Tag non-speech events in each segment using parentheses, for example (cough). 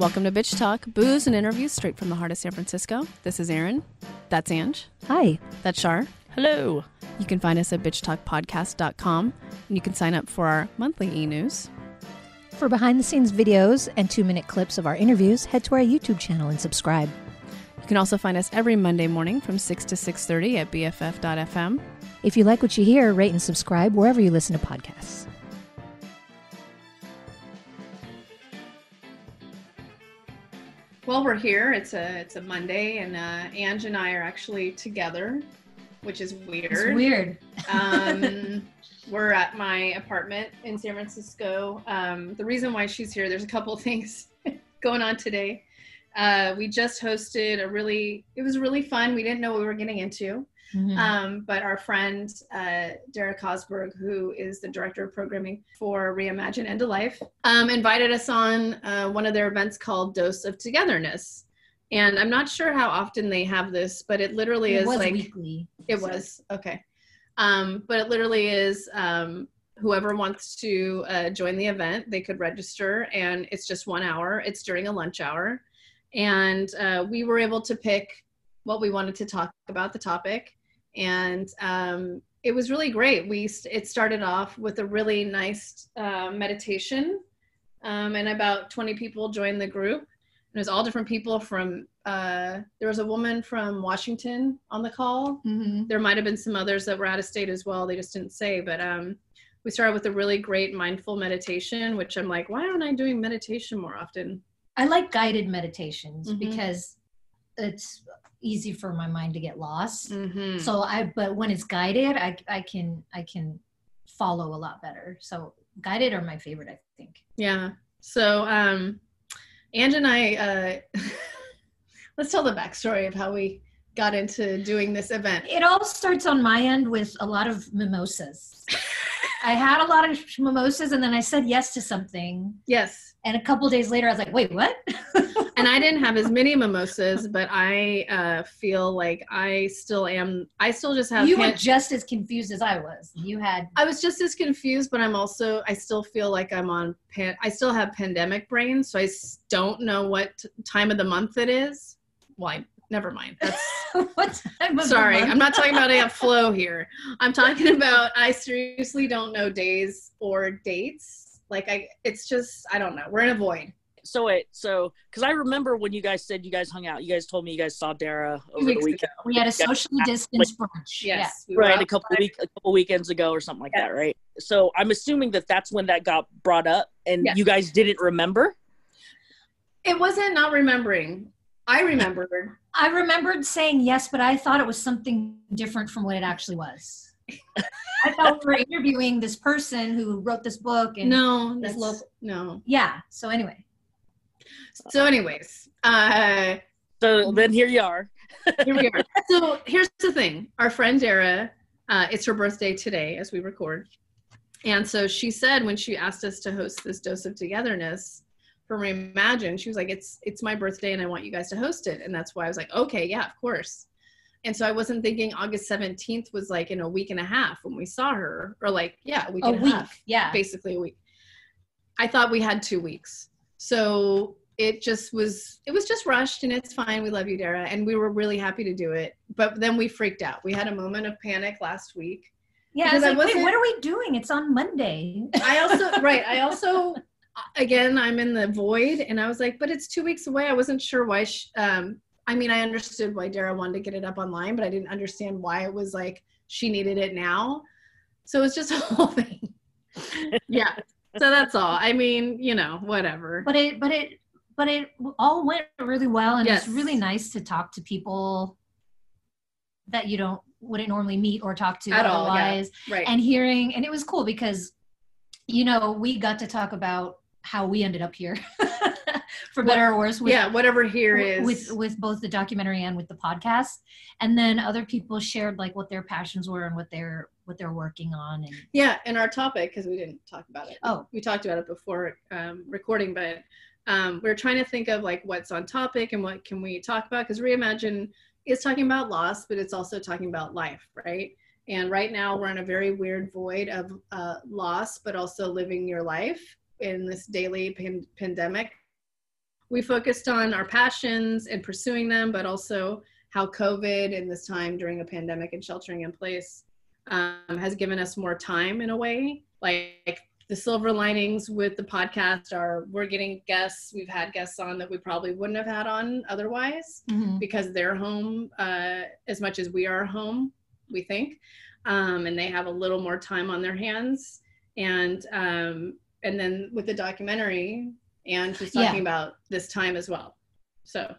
Welcome to Bitch Talk, booze and interviews straight from the heart of San Francisco. This is Erin. That's Ange. Hi. That's Shar. Hello. You can find us at bitchtalkpodcast.com and you can sign up for our monthly e news. For behind the scenes videos and two minute clips of our interviews, head to our YouTube channel and subscribe. You can also find us every Monday morning from 6 to 6.30 at bff.fm. If you like what you hear, rate and subscribe wherever you listen to podcasts. Well, we're here. It's a it's a Monday, and uh, Ange and I are actually together, which is weird. It's weird. um, (laughs) we're at my apartment in San Francisco. Um, the reason why she's here, there's a couple (laughs) things going on today. Uh, we just hosted a really, it was really fun. We didn't know what we were getting into. Mhm. Um, but our friend uh, Derek Hosberg, who is the director of programming for Reimagine End of Life, um, invited us on uh, one of their events called Dose of Togetherness. And I'm not sure how often they have this, but it literally it is was like weekly. it was okay, um, but it literally is um, whoever wants to uh, join the event, they could register, and it's just one hour. It's during a lunch hour, and uh, we were able to pick what we wanted to talk about, the topic, and um, it was really great. We it started off with a really nice uh, meditation, um, and about 20 people joined the group. And it was all different people from. Uh, there was a woman from Washington on the call Mhm. there might have been some others that were out of state as well they just didn't say but um, we started with a really great mindful meditation which i'm like why aren't i doing meditation more often I like guided meditations Mhm. because it's easy for my mind to get lost. mm-hmm. So I, but when it's guided, I, I can, I can follow a lot better. So guided are my favorite, I think. yeah so um Ange and i uh, (laughs) let's tell the backstory of how we got into doing this event It all starts on my end with a lot of mimosas. (laughs) I had a lot of mimosas and then I said yes to something. yes And a couple days later, I was like, wait, what? (laughs) and i didn't have as many mimosas but i uh, feel like i still am i still just have you were pan- just as confused as I was. You had, I was just as confused, but I'm also I still feel like I'm on pan. I still have pandemic brain, so I s- don't know what t- time of the month it is. Well, I, never mind. That's (laughs) what time of the sorry. I'm not talking about a (laughs) flow here. I'm talking about I seriously don't know days or dates. Like I, it's just I don't know. We're in a void. So wait, so because I remember when you guys said you guys hung out, you guys told me you guys saw Dara over the weekend, We had a socially distanced brunch. Yes, we right? A outside. couple week, a couple weekends ago or something like Yeah. that, right? So I'm assuming that that's when that got brought up, and Yes. you guys didn't remember. It wasn't not remembering. I remembered. I remembered saying yes, but I thought it was something different from what it actually was. I thought we were interviewing this person who wrote this book, and No, This local- no. yeah. So anyway, So, anyways, uh, So then here you are. here we are. (laughs) So here's the thing: our friend Dara, uh, it's her birthday today as we record, and so she said when she asked us to host this dose of togetherness for Reimagine, she was like, "It's it's my birthday, and I want you guys to host it," and that's why I was like, "Okay, yeah, of course." And so I wasn't thinking August seventeenth was like in a week and a half when we saw her, or like yeah, a week a and a week. half Yeah. basically a week. I thought we had two weeks. So it just was it was just rushed and it's fine. We love you, Dara. And we were really happy to do it. But then we freaked out. We had a moment of panic last week. Yeah. I was I like, wait, wasn't- what are we doing? It's on Monday. I also (laughs) right, I also again I'm in the void and I was like, but it's two weeks away. I wasn't sure why sh um I mean I understood why Dara wanted to get it up online, but I didn't understand why it was like she needed it now. So it's just a (laughs) whole thing. yeah. So that's all. I mean, you know, whatever. but it, but it, but it all went really well, and Yes. it's really nice to talk to people that you don't wouldn't normally meet or talk to At all, yeah. right. and hearing and it was cool because you know we got to talk about how we ended up here (laughs) for better or worse with, yeah, whatever here is. with with both the documentary and with the podcast and then other people shared like what their passions were and what they're what they're working on and yeah, and our topic because we didn't talk about it. Oh. we talked about it before um, recording, but um, we're trying to think of like what's on topic and what can we talk about because reimagine is talking about loss, but it's also talking about life, right? And right now we're in a very weird void of uh, loss, but also living your life in this daily pan- pandemic. We focused on our passions and pursuing them, but also how COVID in this time during a pandemic and sheltering in place um, has given us more time in a way. Like the silver linings with the podcast are we're getting guests. We've had guests on that we probably wouldn't have had on otherwise Mhm. because they're home uh, as much as we are home, we think, um, and they have a little more time on their hands. And um, and then with the documentary, and she's Yeah. talking about this time as well. So,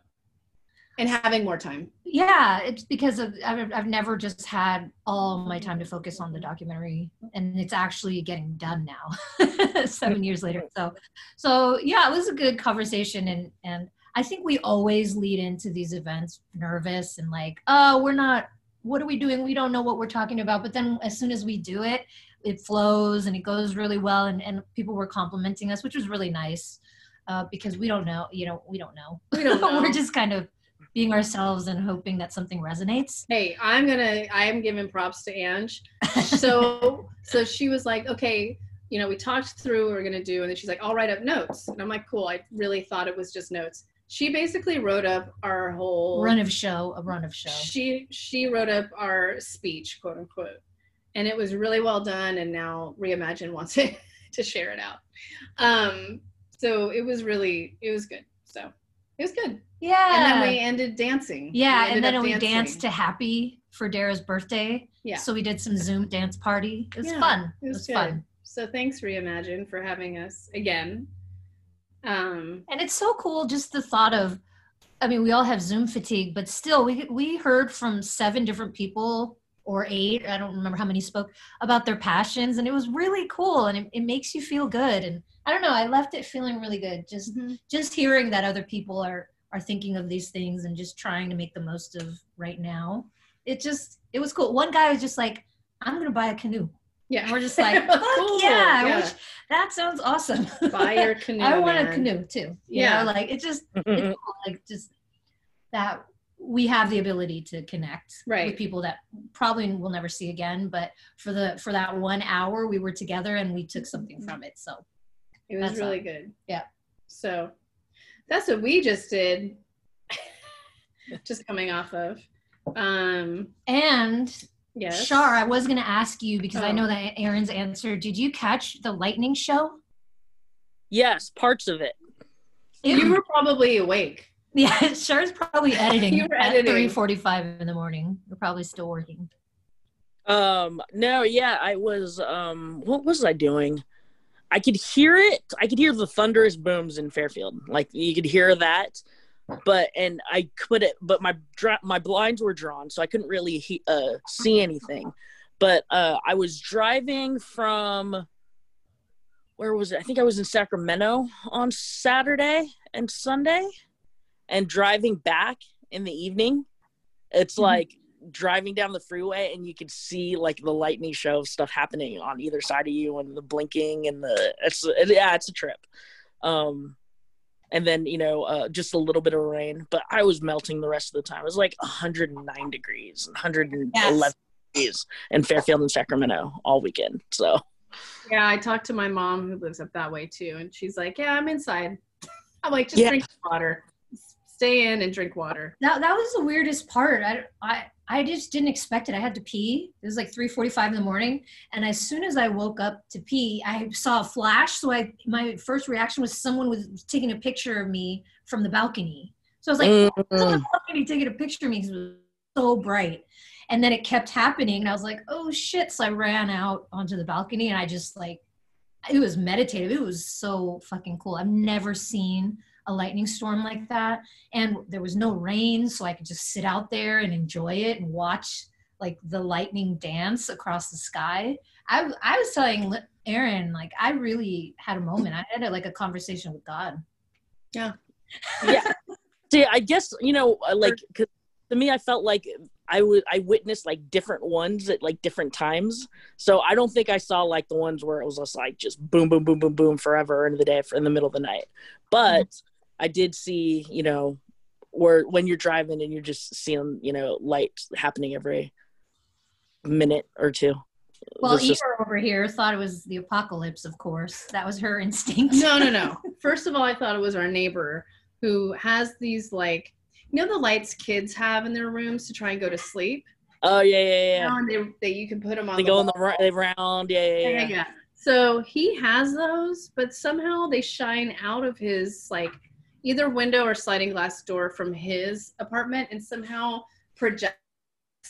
and having more time. Yeah, it's because of I've, I've never just had all my time to focus on the documentary, and it's actually getting done now, (laughs) seven years later. So, so yeah, it was a good conversation, and and I think we always lead into these events nervous and like, oh, we're not. What are we doing? We don't know what we're talking about. But then as soon as we do it, it flows and it goes really well, and and people were complimenting us, which was really nice, uh, because we don't know. You know, we don't know. We don't (laughs) know. we're just kind of being ourselves and hoping that something resonates. hey i'm gonna i am giving props to ange so (laughs) so she was like okay you know we talked through what we're gonna do and then she's like i'll write up notes and i'm like cool i really thought it was just notes she basically wrote up our whole Run of show, a run of show. she she wrote up our speech quote unquote and it was really well done and now reimagine wants to, (laughs) to share it out um so it was really it was good so it was good Yeah. and then we ended dancing yeah, We and ended then we dancing. danced to Happy for Dara's birthday. Yeah. So we did some Zoom dance party. It was Yeah, fun. it It was was, fun. So thanks, Reimagine, for having us again. Um, And it's so cool just the thought of I mean, we all have Zoom fatigue, but still we we heard from seven different people or eight, I don't remember how many spoke about their passions and it was really cool and it, it makes you feel good and I don't know, I left it feeling really good just mm-hmm. just hearing that other people are are thinking of these things and just trying to make the most of right now. It just it was cool. One guy was just like i'm gonna buy a canoe. Yeah, and we're just like (laughs) Cool, Fuck yeah, yeah. Which, that sounds awesome. (laughs) Buy your (laughs) canoe. i want a canoe too. You Yeah. know like it just it's cool, like just that we have the ability to connect Right. with people that probably we'll never see again but for the for that one hour we were together and we took something from it so It was That's really all. good. Yeah. So that's what we just did. (laughs) just coming off of. Um, and yes. Shar, I was going to ask you because I Oh. know that Erin's answer. Did you catch the lightning show? Yes, parts of it. You were probably awake. (laughs) yeah, Shar's probably editing (laughs) You were at editing. three forty-five in the morning. You're probably still working. Um, no, yeah, I was. Um, what was I doing? I could hear it. I could hear the thunderous booms in Fairfield. Like you could hear that, but and I could it. But my my blinds were drawn, so I couldn't really he- uh, see anything. But uh, I was driving from where was it? I think I was in Sacramento on Saturday and Sunday, and driving back in the evening. It's Mhm. like driving down the freeway and you could see like the lightning show of stuff happening on either side of you and the blinking and the it's it, yeah it's a trip um and then you know uh, just a little bit of rain but i was melting the rest of the time it was like 109 degrees 111 Yes. degrees in fairfield and sacramento all weekend so Yeah, I talked to my mom who lives up that way too, and she's like, "Yeah, I'm inside." (laughs) I'm like, "Just Yeah. drink water. Stay in and drink water." That that was the weirdest part. I I I just didn't expect it. I had to pee. It was like three forty-five in the morning, and as soon as I woke up to pee, I saw a flash. So I my first reaction was someone was taking a picture of me from the balcony. So I was like, "Who's on the Mm. balcony taking a picture of me 'cause it was so bright. And then it kept happening, and I was like, "Oh shit!" So I ran out onto the balcony, and I just like, it was meditative. It was so fucking cool. I've never seen a lightning storm like that, and there was no rain, so I could just sit out there and enjoy it and watch like the lightning dance across the sky. I I was telling Erin like I really had a moment. I had a, like a conversation with God. yeah Yeah. see i guess you know uh, like, like 'cause to me i felt like i would i witnessed like different ones at like different times so i don't think i saw like the ones where it was just like just boom boom boom boom boom forever into the day for in the middle of the night but mm-hmm. I did see you know where when you're driving and you're just seeing you know light happening every minute or two Well, It's just- Eva over here thought it was the apocalypse. Of course, that was her (laughs) instinct. No, no, no. First of all, I thought it was our neighbor who has these like you know the lights kids have in their rooms to try and go to sleep. Oh yeah, yeah, yeah. You know, and they, they you can put them on. They the go in the ra- they round. Yeah, yeah, Yeah, yeah. yeah. So he has those, but somehow they shine out of his like either window or sliding glass door from his apartment and somehow projects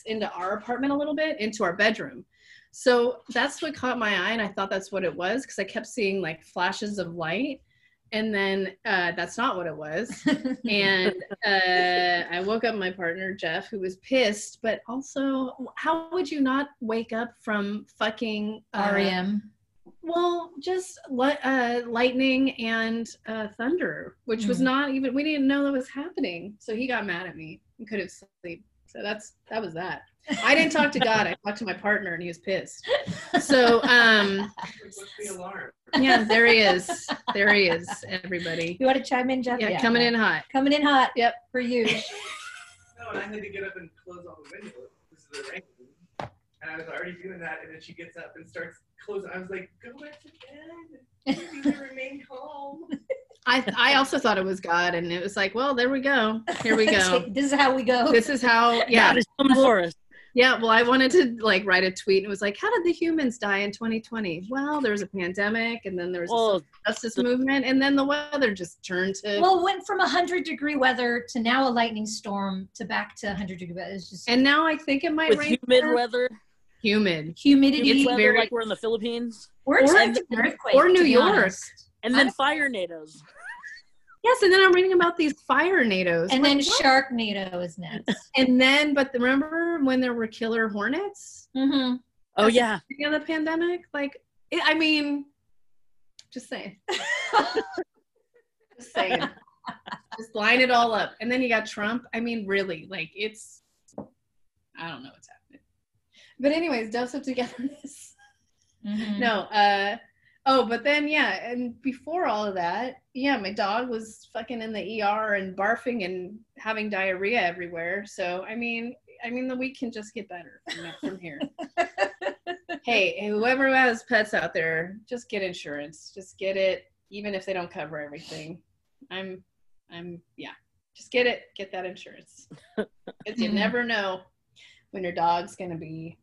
into our apartment a little bit into our bedroom. So that's what caught my eye, and I thought that's what it was because I kept seeing like flashes of light, and then uh, that's not what it was. (laughs) and uh, I woke up my partner Jeff, who was pissed, but also, how would you not wake up from fucking uh, REM. Well, just li- uh, lightning and uh, thunder, which was Mm. not even we didn't know that was happening. So he got mad at me and couldn't sleep. So that's that was that. I didn't talk to (laughs) God. I talked to my partner, and he was pissed. (laughs) So um, the yeah, there he is. There he is. Everybody, You want to chime in, Jeff? yeah, coming in hot. Coming in hot. Yep. For you. (laughs) No, and I had to get up and close all the windows because of the rain. And I was already doing that, and then she gets up and starts closing. I was like, "Go back to bed. You need to (laughs) remain calm." I I also thought it was God, and it was like, well, there we go. Here we (laughs) go. this is how we go. This is how. Yeah, Yeah, it's coming for. Yeah, well, I wanted to like write a tweet. and It was like, how did the humans die in 2020? Well, there was a pandemic, and then there was a Well, justice movement, and then the weather just turned to. well, it went from 100 degree weather to now a lightning storm to back to 100 degree weather. It's just and now I think it might with rain. humid weather, humid, humidity. it's weather very- like we're in the Philippines, We're Or- expecting earthquake. or New York. honest. and then fire nados. Yes, and then I'm reading about these fire nados. And Like, then what? Sharknado is next. (laughs) and then, but remember when there were killer hornets mm-hmm. Oh yeah, in the pandemic? Like, it, I mean, just saying, (laughs) just saying, (laughs) just line it all up. And then you got Trump. I mean, really, like it's, I don't know what's happening. But anyways, dose of togetherness. Mm-hmm. No, uh, oh, but then yeah, and before all of that, yeah, my dog was fucking in the ER and barfing and having diarrhea everywhere. So I mean, I mean, the week can just get better from, from here. (laughs) hey, whoever has pets out there, just get insurance. Just get it, even if they don't cover everything. I'm, I'm, yeah, just get it. Get that insurance. Because you Mhm. never know when your dog's gonna be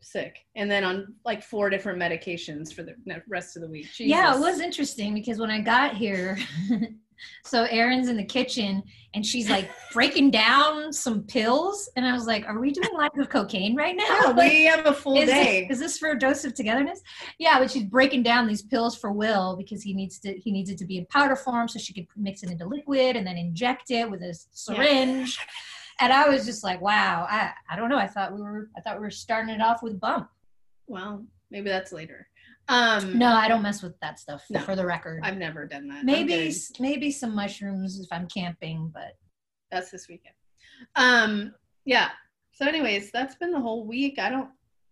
sick, and then on like four different medications for the rest of the week. Yeah, it was interesting because when I got here, (laughs) so Erin's in the kitchen and she's like (laughs) breaking down some pills, and I was like, "Are we doing life of cocaine right now? Yeah, Like, we have a full is, day. This, is this for a dose of togetherness? Yeah, but she's breaking down these pills for Will because he needs to he needs it to be in powder form so she could mix it into liquid and then inject it with a syringe. (laughs) And I was just like, wow, I, I don't know. I thought we were I thought we were starting it off with bump. well, maybe that's later. Um, No, I don't mess with that stuff No. for the record. I've never done that. Maybe maybe some mushrooms if I'm camping, but that's this weekend. Um, yeah. So, anyways, that's been the whole week. I don't.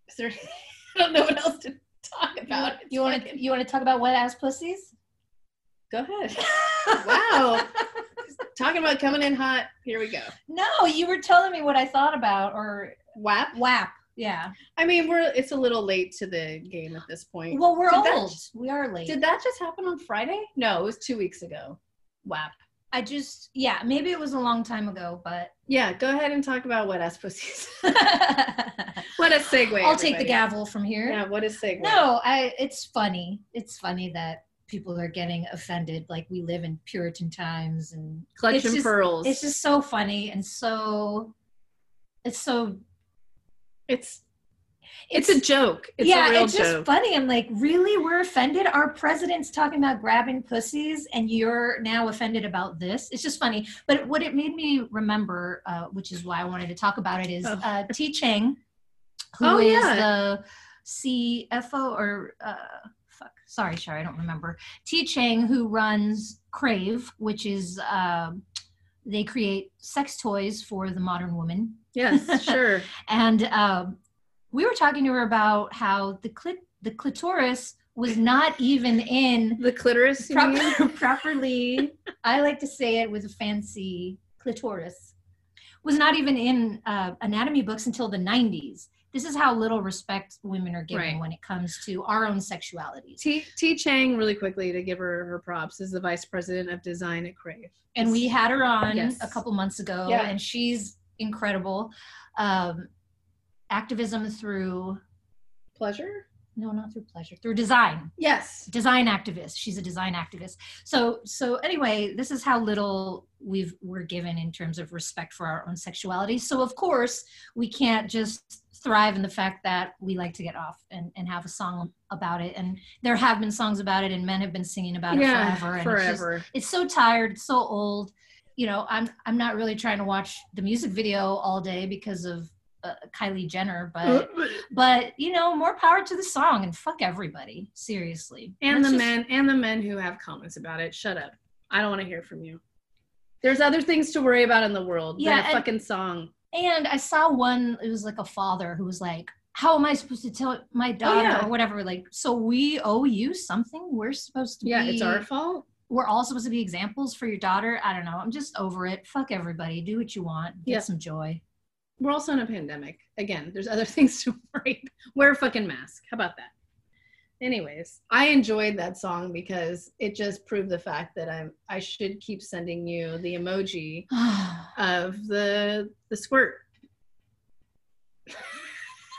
Is there? (laughs) I don't know what else to talk about. you want to you want to talk about wet ass pussies? Go ahead. (laughs) Wow. Talking about coming in hot. Here we go. no, you were telling me what I thought about or WAP. WAP. Yeah. I mean, we're it's a little late to the game at this point. Well, we're Did that- old. we are late. Did that just happen on Friday? No, it was two weeks ago. WAP. I just yeah, maybe it was a long time ago, but Yeah, go ahead and talk about what ass pussies. (laughs) What a segue. I'll everybody. take the gavel from here. Yeah, what a segue. No, I it's funny. It's funny that people are getting offended like we live in Puritan times and Clutch it's just- pearls. it's just so funny and so it's so it's it's a joke. It's yeah, a real it's just joke. funny. I'm like, really? We're offended? Our president's talking about grabbing pussies, and you're now offended about this? It's just funny. But what it made me remember, uh, which is why I wanted to talk about it, is Oh. uh, Ti Chang, who Oh, is yeah. the CFO or uh, sorry, Char, I don't remember. Ti Chang, who runs Crave, which is um, they create sex toys for the modern woman Yes, (laughs) sure. and um, we were talking to her about how the clit- the clitoris was not even in the clitoris. proper, (laughs) properly. I like to say it with a fancy clitoris. Was not even in uh, anatomy books until the 90s. This is how little respect women are given Right. when it comes to our own sexualities. T Ti Chang, really quickly to give her her props, is the vice president of design at Crave. and we had her on Yes. a couple months ago Yeah. and she's incredible um activism through Pleasure. No not through pleasure through design Yes. design activist she's a design activist so so anyway this is how little we've we're given in terms of respect for our own sexuality so of course we can't just thrive in the fact that we like to get off and, and have a song about it and there have been songs about it and men have been singing about yeah. it forever and it's just- forever. it's so tired it's so old you know i'm i'm not really trying to watch the music video all day because of uh, kylie jenner but but you know more power to the song and fuck everybody seriously and the just- men and the men who have comments about it. Shut up. I don't want to hear from you. There's other things to worry about in the world. Yeah, than a and- fucking song. and i saw one it was like a father who was like how am i supposed to tell my daughter Oh, yeah. or whatever like so we owe you something we're supposed to Yeah, be it's our fault. we're all supposed to be examples for your daughter i don't know i'm just over it fuck everybody do what you want get Yeah. some joy We're also in a pandemic. Again, there's other (laughs) things to worry. Wear a fucking mask. How about that? Anyways, I enjoyed that song because it just proved the fact that I'm I should keep sending you the emoji (sighs) of the the squirt.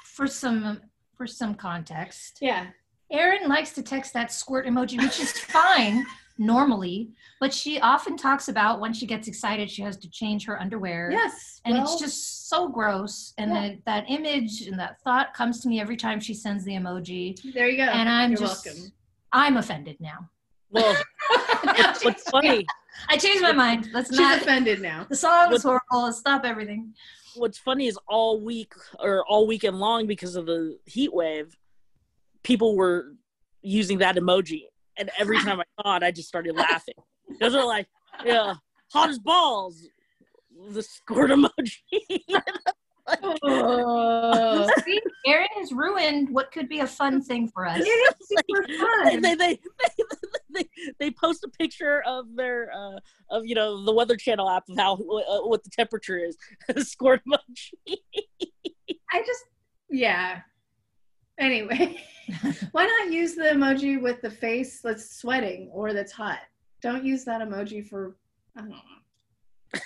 for some for some context Yeah. Erin likes to text that squirt emoji, which is fine (laughs) normally, but she often talks about when she gets excited, she has to change her underwear. Yes. And well, it's just so gross. And Yeah. that, that image and that thought comes to me every time she sends the emoji. there you go. and I'm You're just, welcome. I'm offended now. Well, (laughs) what's, what's funny, I changed my mind. Let's She's not. She's offended now. The song is horrible. Let's stop everything. what's funny is all week or all weekend long because of the heat wave, people were using that emoji, and every time I saw it, I just started laughing. Those are like, yeah, hot as balls. The squirt emoji. Oh, (laughs) See, Erin has ruined what could be a fun thing for us. it's super they, fun. they, they, they, they post a picture of their uh, of you know the Weather Channel app of how uh, what the temperature is. (laughs) Squirt emoji. (laughs) I just, yeah. Anyway, (laughs) why not use the emoji with the face that's sweating or that's hot? Don't use that emoji for, I don't know. (laughs)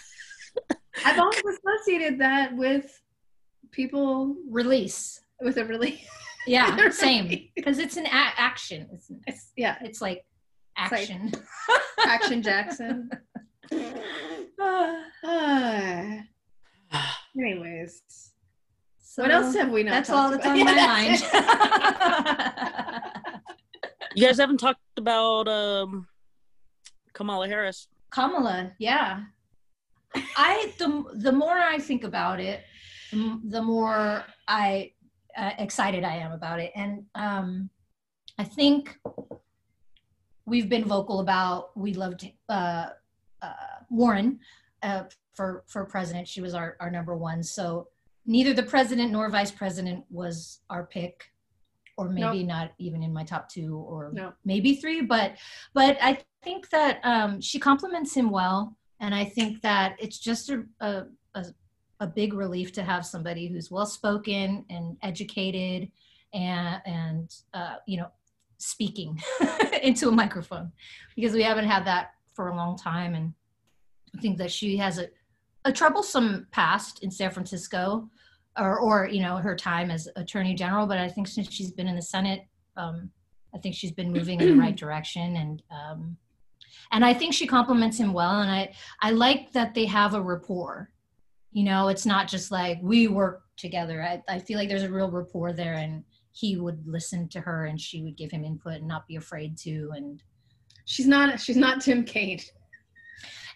I've always associated that with people Release. with a release. Yeah, (laughs) Release. same. Because it's an a- action. It's, it's, yeah, it's like like- action. Action Jackson. (sighs) (sighs) Anyways, what else have we not That's all talked that's on about? my Yeah, (laughs) mind. that's it. You guys haven't talked about um, Kamala Harris. Kamala, yeah. I the the more I think about it, the m- the more I uh, excited I am about it, and um, I think we've been vocal about we loved uh, uh, Warren uh, for for president. She was our our number one. So neither the president nor vice president was our pick, or maybe not even in my top two, or No. maybe three. But but I think that um, she compliments him well, and I think that it's just a, a, a, a big relief to have somebody who's well spoken and educated, and and uh, you know speaking (laughs) into a microphone because we haven't had that for a long time, and I think that she has a a troublesome past in San Francisco. Or, or you know her time as attorney general but i think since she's been in the senate um, I think she's been moving in the right (clears throat) direction, and um, and I think she compliments him well. And I I like that they have a rapport. You know, it's not just like we work together. I, I feel like there's a real rapport there, and he would listen to her, and she would give him input and not be afraid to. And She's not. She's not Tim Kaine.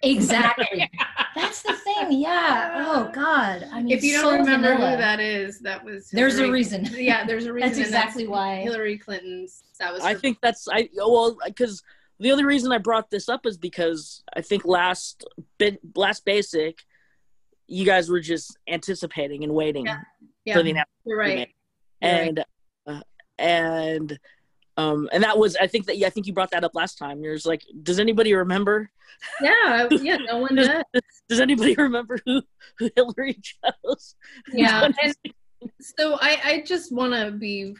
exactly, (laughs) that's the thing. Yeah. Oh (laughs) God. I mean, if you don't so remember vanilla. who that is, that was there's a reason. (laughs) Yeah, there's a reason. That's and exactly why. Hillary Clinton's. That was. I her- think that's I well because the only reason I brought this up is because I think last bit last basic, you guys were just anticipating and waiting Yeah. for the announcement, you're right. You're right. and uh, and um and that was I think that yeah I think you brought that up last time. You're just like, does anybody remember? Yeah, (laughs) yeah. No one Does, does. does anybody remember who who Hillary (laughs) chose? Yeah, (laughs) and so I, I just want to be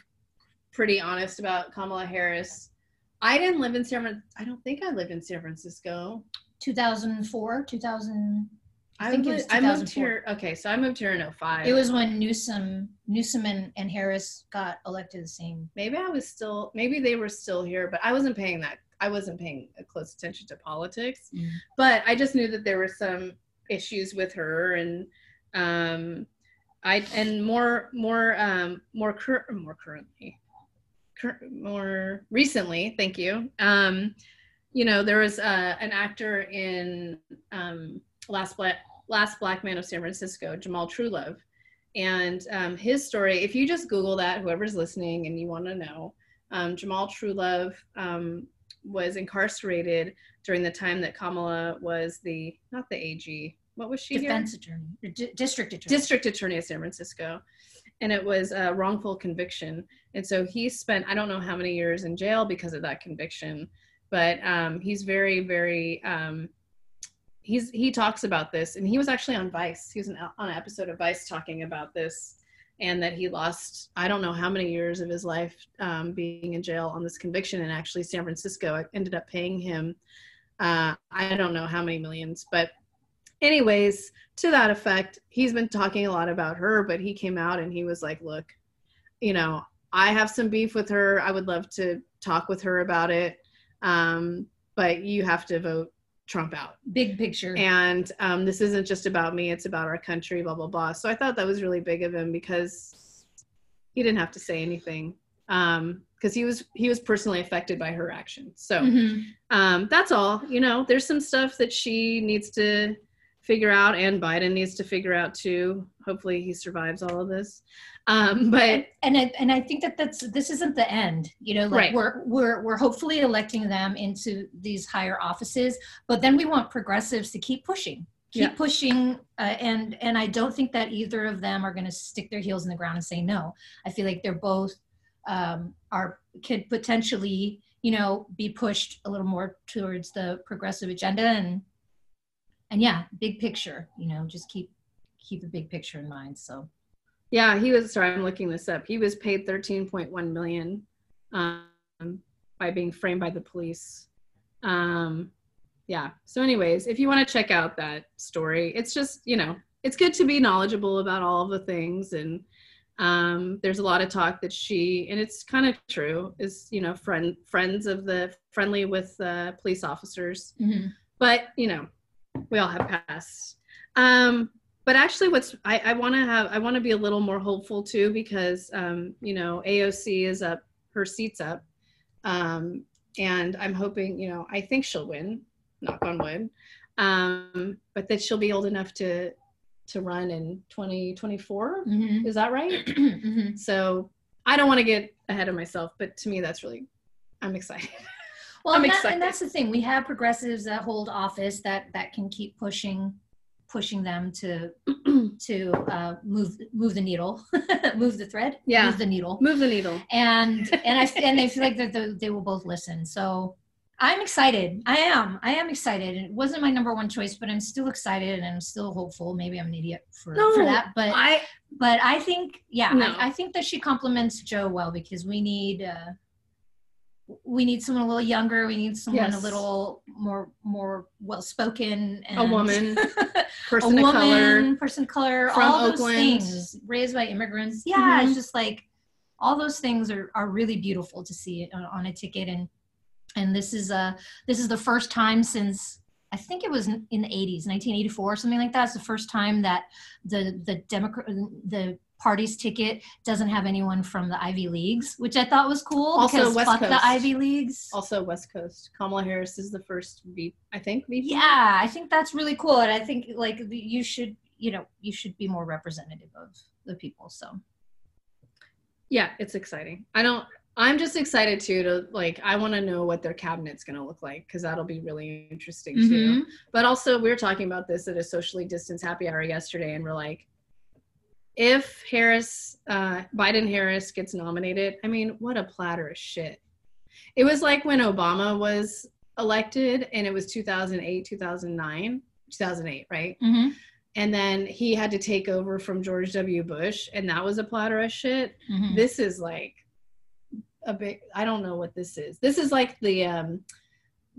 pretty honest about Kamala Harris. I didn't live in San I don't think I lived in San Francisco. 2004, 2000. I think was I moved 2004. here. Okay, so I moved here in 05. It was when Newsom, Newsom and, and Harris got elected the same. maybe I was still maybe they were still here, but I wasn't paying that I wasn't paying a close attention to politics. Mm. But I just knew that there were some issues with her and um I and more more um more cur- more currently cur- more recently, thank you. Um you know, there was uh, an actor in um Last Black Last Black Man of San Francisco, Jamal Trulove. And um, his story, if you just Google that, whoever's listening and you want to know, um, Jamal Trulove um, was incarcerated during the time that Kamala was the, not the AG, what was she here? Defense attorney, or di- district attorney. district attorney of San Francisco. And it was a wrongful conviction. And so he spent, I don't know how many years in jail because of that conviction, but um, he's very, very, um, he's, he talks about this and he was actually on Vice. He was an, on an episode of Vice talking about this and that he lost, I don't know how many years of his life um, being in jail on this conviction. And actually San Francisco ended up paying him, uh, I don't know how many millions, but anyways, to that effect, he's been talking a lot about her, but he came out and he was like, look, you know, I have some beef with her. I would love to talk with her about it. Um, but you have to vote Trump out. Big picture. And um, this isn't just about me, it's about our country, blah, blah, blah. So I thought that was really big of him because he didn't have to say anything. Um, because he was he was personally affected by her actions. So Mhm. um, that's all. You know, there's some stuff that she needs to figure out, and Biden needs to figure out too. Hopefully, he survives all of this. Um, but and I, and I think that that's this isn't the end. You know, like Right. we're we're we're hopefully electing them into these higher offices, but then we want progressives to keep pushing, keep Yeah. pushing, uh, and and I don't think that either of them are going to stick their heels in the ground and say no. I feel like they're both um, are could potentially you know be pushed a little more towards the progressive agenda and and yeah, big picture. You know, just keep keep the big picture in mind. So. yeah, he was. Sorry, I'm looking this up. He was paid 13.1 million um, by being framed by the police. Um, yeah. So, anyways, if you want to check out that story, it's just you know, it's good to be knowledgeable about all of the things and um there's a lot of talk that she and it's kind of true is you know friend friends of the friendly with uh, police officers mhm. but you know we all have past um but actually what's i, I want to have i want to be a little more hopeful too because um you know aoc is up her seat's up. Um and i'm hoping you know i think she'll win knock on wood. Um but that she'll be old enough to to run in 2024 Mhm. is that right? (clears throat) Mhm. so i don't want to get ahead of myself but to me that's really i'm excited (laughs) Well, I'm and, that, and that's the thing. We have progressives that hold office that that can keep pushing, pushing them to (clears throat) to uh, move move the needle, (laughs) move the thread, Yeah. move the needle, move the needle and and I and they (laughs) feel like that they, they will both listen. So I'm excited. I am. I am excited. It wasn't my number one choice, but I'm still excited and I'm still hopeful. Maybe I'm an idiot for, for that, but i but I think, yeah, No. I, I think that she complements Joe well because we need uh, we need someone a little younger. We need someone Yes. a little more more well spoken. A woman, (laughs) a person woman, of color person of color, From all those things raised by immigrants. Yeah, Mhm. it's just like all those things are are really beautiful to see on, on a ticket and and this is uh this is the first time since I think it was in the 80s, 1984, or something like that. It's the first time that the the Democrat the party's ticket doesn't have anyone from the Ivy Leagues, which I thought was cool. Also because West fuck Coast. the Ivy Leagues. also west coast kamala harris is the first v i think VP. Yeah, I think that's really cool, and I think like you should, you know, you should be more representative of the people. So yeah it's exciting i don't i'm just excited too to like i want to know what their cabinet's going to look like because that'll be really interesting Mm-hmm. too but also we were talking about this at a socially distanced happy hour yesterday and we're like if harris uh biden harris gets nominated i mean what a platter of shit it was like when obama was elected and it was 2008 2009 2008 right Mhm. and then he had to take over from George W. Bush, and that was a platter of shit. Mhm. This is like a big. I don't know what this is. This is like the um,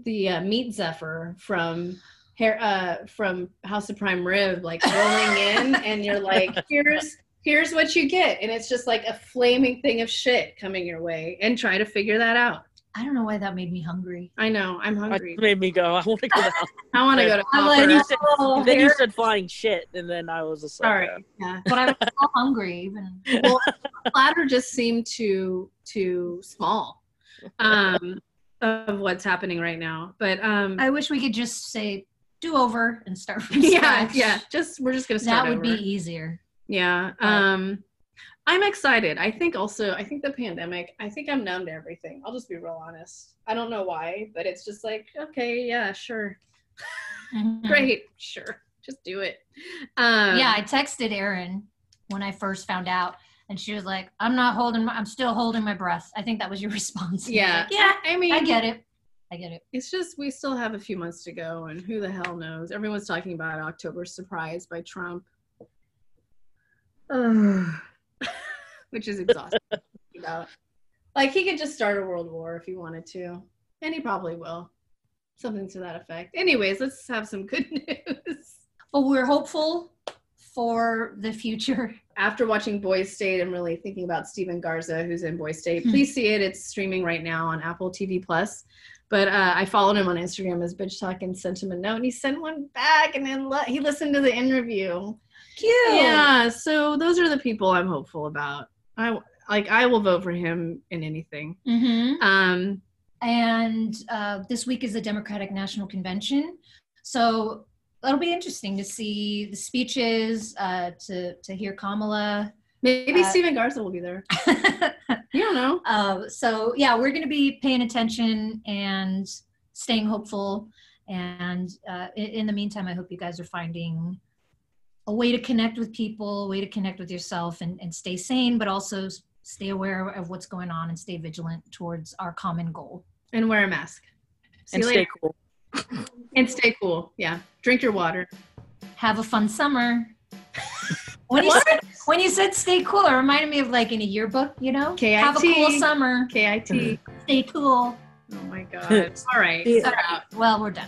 the uh, meat zephyr from hair uh, from House of Prime Rib, like rolling (laughs) in, and you're like, here's here's what you get, and it's just like a flaming thing of shit coming your way, and try to figure that out. I don't know why that made me hungry. I know I'm That hungry. made me go. I want to go. to (laughs) House. I want to go to. I'm (laughs) then, you said, Oh, then you said flying shit, and then I was just like, Sorry. uh, Yeah. But I was (laughs) so hungry even. well, platter just seemed too too small um, of what's happening right now. But um, I wish we could just say do over and start from yeah, scratch. yeah, just we're just gonna start. That would be easier. Yeah. But- Um, I'm excited. I think also I think the pandemic. I think I'm numb to everything. I'll just be real honest. I don't know why, but it's just like okay, yeah, sure, (laughs) great, sure, just do it. Um, Yeah, I texted Erin when I first found out, and she was like, "I'm not holding. My, I'm still holding my breath." I think that was your (laughs) response. And I was yeah, like, (laughs) yeah. I mean, I get it. I get it. it's just we still have a few months to go and who the hell knows everyone's talking about october surprise by trump (sighs) (sighs) (sighs) Ugh. Which is exhausting (laughs) like he could just start a world war if he wanted to and he probably will something to that effect. Anyways let's have some good (laughs) news. But we're hopeful for the future. after watching boys state i'm really thinking about Steven Garza who's in boys state Hmm. please see it. It's streaming right now on apple tv plus. But uh, i followed him on instagram as bitch talk and sent him a note and he sent one back and then le- he listened to the interview. Cute. yeah so those are the people i'm hopeful about i like i will vote for him in anything Mm-hmm. um and uh, this week is the Democratic National Convention, so it'll be interesting to see the speeches, uh, to to hear Kamala. maybe Uh, Steven garza will be there (laughs) you don't know uh, so yeah, we're going to be paying attention and staying hopeful. And uh, in, in the meantime, I hope you guys are finding a way to connect with people, a way to connect with yourself, and, and stay sane, but also stay aware of what's going on and stay vigilant towards our common goal. and wear a mask See and stay later. cool. (laughs) and stay cool yeah drink your water have a fun summer. (laughs) When you, said, when you said stay cool, it reminded me of like in a yearbook, you know? KIT. Have a cool summer. kit Stay cool. oh my god (laughs) all right Yeah. we're. Well, we're done.